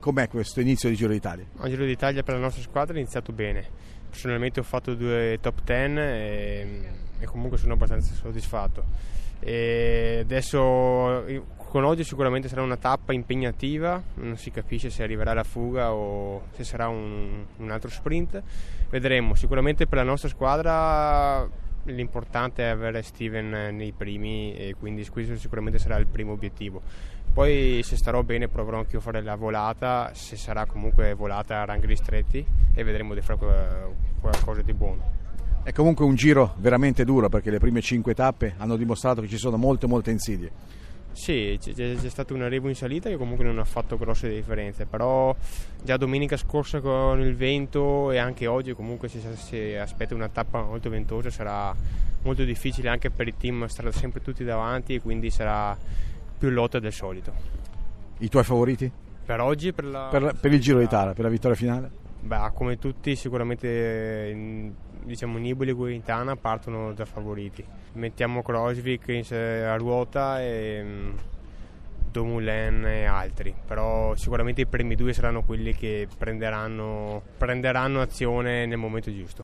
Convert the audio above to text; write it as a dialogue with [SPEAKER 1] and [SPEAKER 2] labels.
[SPEAKER 1] Com'è questo inizio di Giro d'Italia?
[SPEAKER 2] Il Giro d'Italia per la nostra squadra è iniziato bene. Personalmente ho fatto due top 10 e, e comunque sono abbastanza soddisfatto. E adesso con oggi sicuramente sarà una tappa impegnativa, non si capisce se arriverà la fuga o se sarà un, un altro sprint. Vedremo, sicuramente per la nostra squadra l'importante è avere Steven nei primi e quindi questo sicuramente sarà il primo obiettivo. Poi se starò bene proverò anche io a fare la volata, se sarà comunque volata a ranghi ristretti e vedremo di fare qualcosa di buono.
[SPEAKER 1] È comunque un giro veramente duro perché le prime cinque tappe hanno dimostrato che ci sono molte molte insidie.
[SPEAKER 2] Sì, c'è, stato un arrivo in salita che comunque non ha fatto grosse differenze, però già domenica scorsa con il vento e anche oggi comunque si, si aspetta una tappa molto ventosa, sarà molto difficile anche per i team stare sempre tutti davanti e quindi sarà più lotta del solito.
[SPEAKER 1] I tuoi favoriti?
[SPEAKER 2] Per oggi? Per, la...
[SPEAKER 1] per, per il Giro d'Italia, per la vittoria finale?
[SPEAKER 2] Beh, come tutti sicuramente diciamo Nibali e Guaitana partono da favoriti. Mettiamo Krosvik a ruota e mm, Domoulin e altri, però sicuramente i primi due saranno quelli che prenderanno, prenderanno azione nel momento giusto.